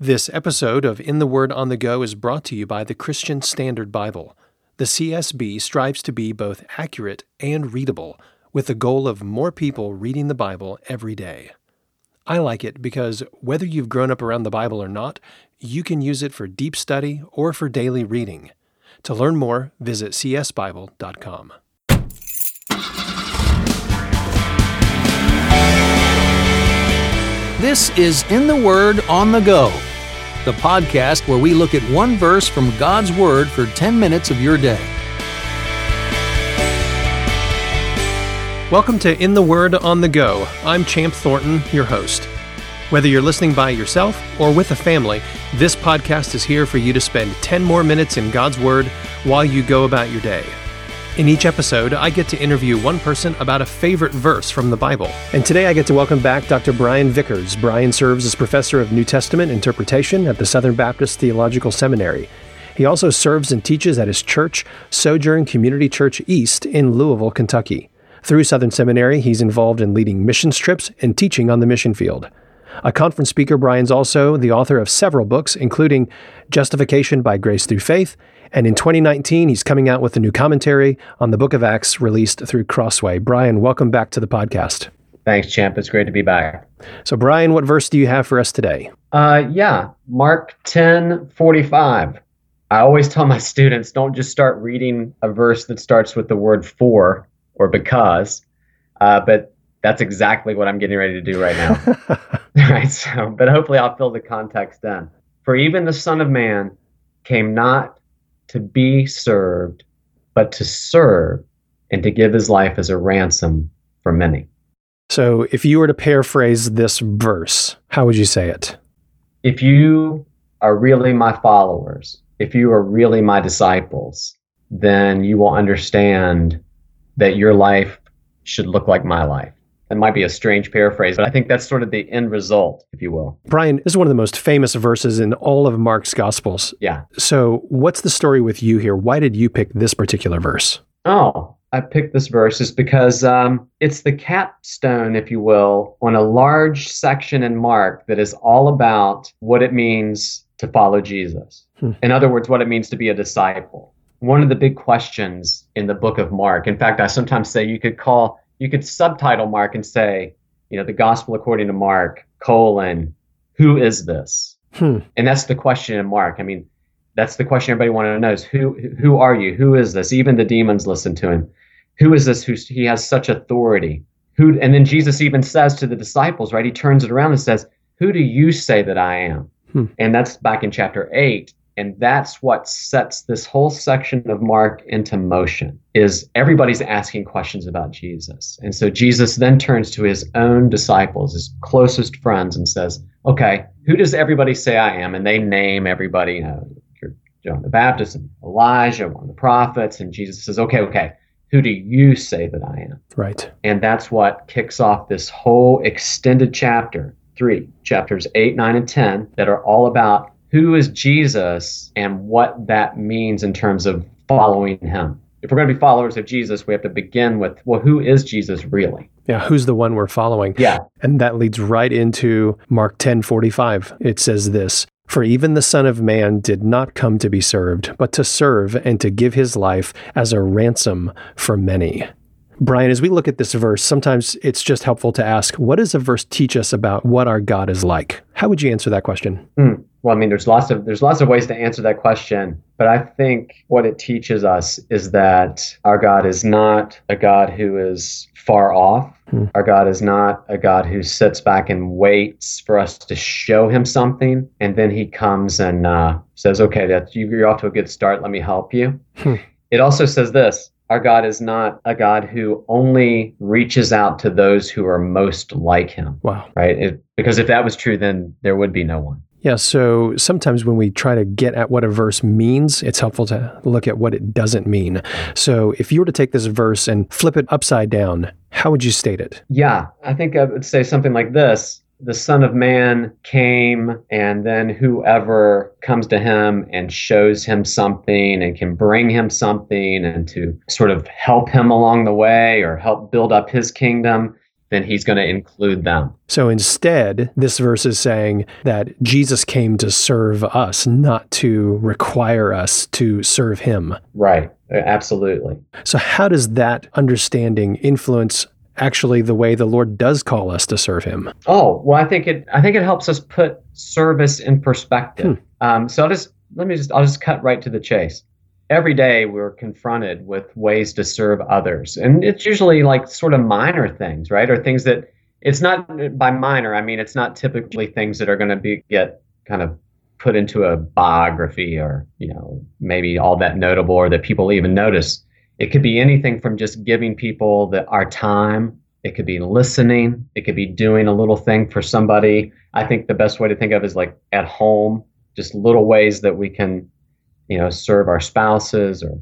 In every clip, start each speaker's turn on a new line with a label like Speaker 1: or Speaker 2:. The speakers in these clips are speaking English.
Speaker 1: This episode of In the Word on the Go is brought to you by the Christian Standard Bible. The CSB strives to be both accurate and readable, with the goal of more people reading the Bible every day. I like it because whether you've grown up around the Bible or not, you can use it for deep study or for daily reading. To learn more, visit csbible.com.
Speaker 2: This is In the Word on the Go, the podcast where we look at one verse from God's Word for 10 minutes of your day.
Speaker 1: Welcome to In the Word on the Go. I'm Champ Thornton, your host. Whether you're listening by yourself or with a family, this podcast is here for you to spend 10 more minutes in God's Word while you go about your day. In each episode, I get to interview one person about a favorite verse from the Bible. And today I get to welcome back Dr. Brian Vickers. Brian serves as professor of New Testament interpretation at the Southern Baptist Theological Seminary. He also serves and teaches at his church, Sojourn Community Church East in Louisville, Kentucky. Through Southern Seminary, he's involved in leading mission trips and teaching on the mission field. A conference speaker, Brian's also the author of several books, including Justification by Grace Through Faith and in 2019, he's coming out with a new commentary on the book of Acts released through Crossway. Brian, welcome back to the podcast.
Speaker 3: Thanks, Champ. It's great to be back.
Speaker 1: So, Brian, what verse do you have for us today?
Speaker 3: Uh, yeah, Mark 10 45. I always tell my students don't just start reading a verse that starts with the word for or because, uh, but that's exactly what I'm getting ready to do right now. right. So, but hopefully I'll fill the context in. For even the Son of Man came not to be served, but to serve and to give his life as a ransom for many.
Speaker 1: So, if you were to paraphrase this verse, how would you say it?
Speaker 3: If you are really my followers, if you are really my disciples, then you will understand that your life should look like my life. That might be a strange paraphrase, but I think that's sort of the end result, if you will.
Speaker 1: Brian, this is one of the most famous verses in all of Mark's Gospels.
Speaker 3: Yeah.
Speaker 1: So, what's the story with you here? Why did you pick this particular verse?
Speaker 3: Oh, I picked this verse is because um, it's the capstone, if you will, on a large section in Mark that is all about what it means to follow Jesus. Hmm. In other words, what it means to be a disciple. One of the big questions in the book of Mark, in fact, I sometimes say you could call you could subtitle Mark and say, you know, the gospel according to Mark, colon, who is this? Hmm. And that's the question in Mark. I mean, that's the question everybody wanted to know is who who are you? Who is this? Even the demons listen to him. Who is this who he has such authority? Who and then Jesus even says to the disciples, right? He turns it around and says, Who do you say that I am? Hmm. And that's back in chapter eight. And that's what sets this whole section of Mark into motion is everybody's asking questions about Jesus. And so Jesus then turns to his own disciples, his closest friends, and says, okay, who does everybody say I am? And they name everybody, you know, John the Baptist and Elijah, one of the prophets. And Jesus says, okay, okay, who do you say that I am?
Speaker 1: Right.
Speaker 3: And that's what kicks off this whole extended chapter, three, chapters eight, nine, and 10, that are all about who is Jesus and what that means in terms of following him. If we're going to be followers of Jesus, we have to begin with, well, who is Jesus really?
Speaker 1: Yeah, who's the one we're following?
Speaker 3: Yeah.
Speaker 1: And that leads right into Mark 10 45. It says this For even the Son of Man did not come to be served, but to serve and to give his life as a ransom for many. Brian, as we look at this verse, sometimes it's just helpful to ask, what does a verse teach us about what our God is like? How would you answer that question?
Speaker 3: Mm. Well, I mean, there's lots of there's lots of ways to answer that question, but I think what it teaches us is that our God is not a God who is far off. Hmm. Our God is not a God who sits back and waits for us to show Him something, and then He comes and uh, says, "Okay, that you're off to a good start. Let me help you." Hmm. It also says this: our God is not a God who only reaches out to those who are most like Him.
Speaker 1: Wow.
Speaker 3: Right? It, because if that was true, then there would be no one.
Speaker 1: Yeah, so sometimes when we try to get at what a verse means, it's helpful to look at what it doesn't mean. So if you were to take this verse and flip it upside down, how would you state it?
Speaker 3: Yeah, I think I would say something like this the Son of Man came, and then whoever comes to him and shows him something and can bring him something and to sort of help him along the way or help build up his kingdom, then he's going to include them.
Speaker 1: So instead, this verse is saying that Jesus came to serve us, not to require us to serve him.
Speaker 3: Right. Absolutely.
Speaker 1: So, how does that understanding influence actually the way the Lord does call us to serve him?
Speaker 3: Oh, well, I think it I think it helps us put service in perspective. Hmm. Um, so I'll just let me just I'll just cut right to the chase every day we're confronted with ways to serve others. And it's usually like sort of minor things, right? Or things that it's not by minor, I mean, it's not typically things that are going to be get kind of put into a biography or, you know, maybe all that notable or that people even notice. It could be anything from just giving people the, our time. It could be listening. It could be doing a little thing for somebody. I think the best way to think of is like at home, just little ways that we can you know, serve our spouses or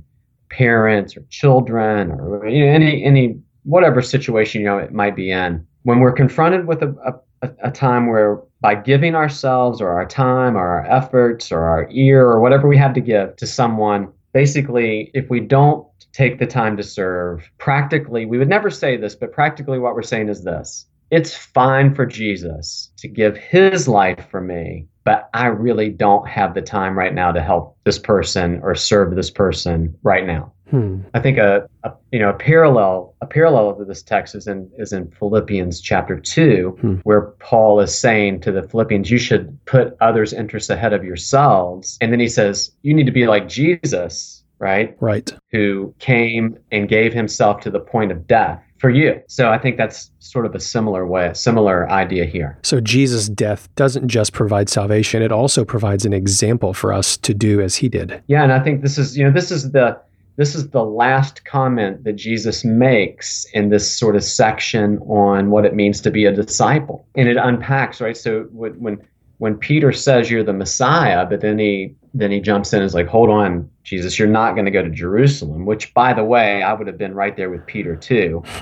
Speaker 3: parents or children or you know, any any whatever situation you know it might be in. When we're confronted with a, a, a time where by giving ourselves or our time or our efforts or our ear or whatever we have to give to someone, basically, if we don't take the time to serve, practically, we would never say this, but practically what we're saying is this it's fine for Jesus to give his life for me, but I really don't have the time right now to help this person or serve this person right now. Hmm. I think a, a, you know a parallel a parallel to this text is in is in Philippians chapter two, hmm. where Paul is saying to the Philippians, you should put others' interests ahead of yourselves, and then he says you need to be like Jesus, right?
Speaker 1: Right.
Speaker 3: Who came and gave himself to the point of death for you. So I think that's sort of a similar way, a similar idea here.
Speaker 1: So Jesus' death doesn't just provide salvation, it also provides an example for us to do as he did.
Speaker 3: Yeah, and I think this is, you know, this is the this is the last comment that Jesus makes in this sort of section on what it means to be a disciple. And it unpacks, right? So when when Peter says you're the Messiah, but then he then he jumps in and is like, hold on, Jesus, you're not going to go to Jerusalem, which by the way, I would have been right there with Peter too.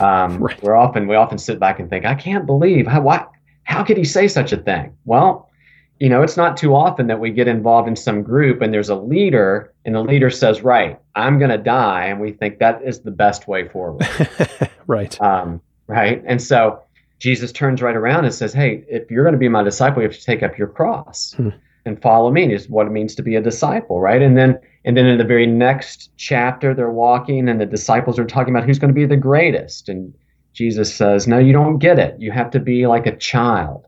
Speaker 3: Um, right. We're often, we often sit back and think, I can't believe how, why, how could he say such a thing? Well, you know, it's not too often that we get involved in some group and there's a leader and the leader says, right, I'm going to die. And we think that is the best way forward.
Speaker 1: right.
Speaker 3: Um, right. And so Jesus turns right around and says, Hey, if you're going to be my disciple, you have to take up your cross. Hmm and follow me is what it means to be a disciple, right? And then and then in the very next chapter, they're walking and the disciples are talking about who's going to be the greatest. And Jesus says, No, you don't get it. You have to be like a child.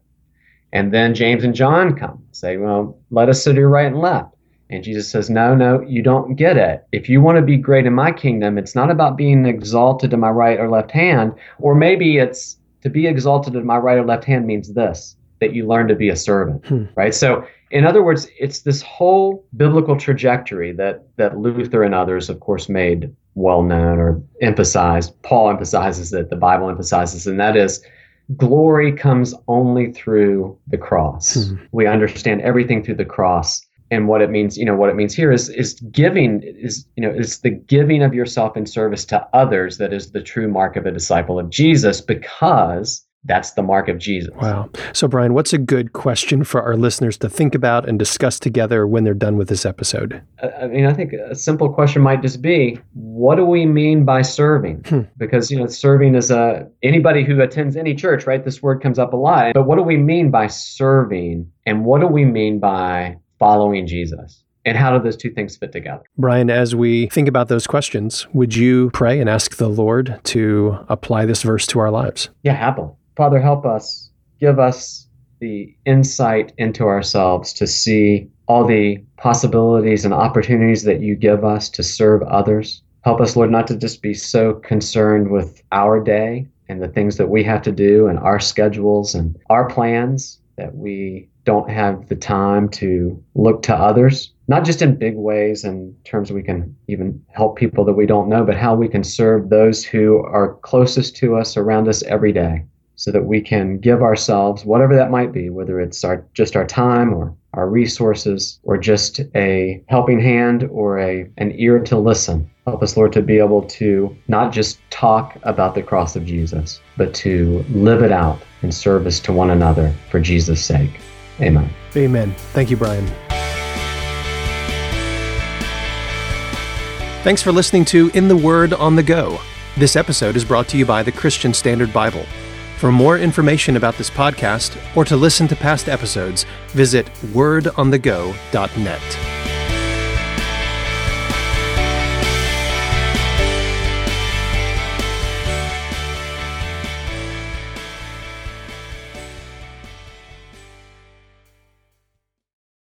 Speaker 3: And then James and John come, say, Well, let us sit here right and left. And Jesus says, No, no, you don't get it. If you want to be great in my kingdom, it's not about being exalted to my right or left hand, or maybe it's to be exalted to my right or left hand means this that you learn to be a servant, hmm. right? So in other words, it's this whole biblical trajectory that that Luther and others, of course, made well known or emphasized. Paul emphasizes it, the Bible emphasizes, and that is glory comes only through the cross. Hmm. We understand everything through the cross. And what it means, you know, what it means here is is giving is, you know, it's the giving of yourself in service to others that is the true mark of a disciple of Jesus because that's the mark of Jesus.
Speaker 1: Wow. So, Brian, what's a good question for our listeners to think about and discuss together when they're done with this episode?
Speaker 3: I mean, I think a simple question might just be what do we mean by serving? Hmm. Because, you know, serving is a, anybody who attends any church, right? This word comes up a lot. But what do we mean by serving? And what do we mean by following Jesus? And how do those two things fit together?
Speaker 1: Brian, as we think about those questions, would you pray and ask the Lord to apply this verse to our lives?
Speaker 3: Yeah, happily. Father, help us. Give us the insight into ourselves to see all the possibilities and opportunities that you give us to serve others. Help us, Lord, not to just be so concerned with our day and the things that we have to do and our schedules and our plans that we don't have the time to look to others, not just in big ways in terms we can even help people that we don't know, but how we can serve those who are closest to us around us every day so that we can give ourselves whatever that might be, whether it's our just our time or our resources or just a helping hand or a an ear to listen. Help us, Lord, to be able to not just talk about the cross of Jesus, but to live it out in service to one another for Jesus' sake. Amen.
Speaker 1: Amen. Thank you, Brian. Thanks for listening to In the Word on the Go. This episode is brought to you by the Christian Standard Bible. For more information about this podcast or to listen to past episodes, visit wordonthego.net.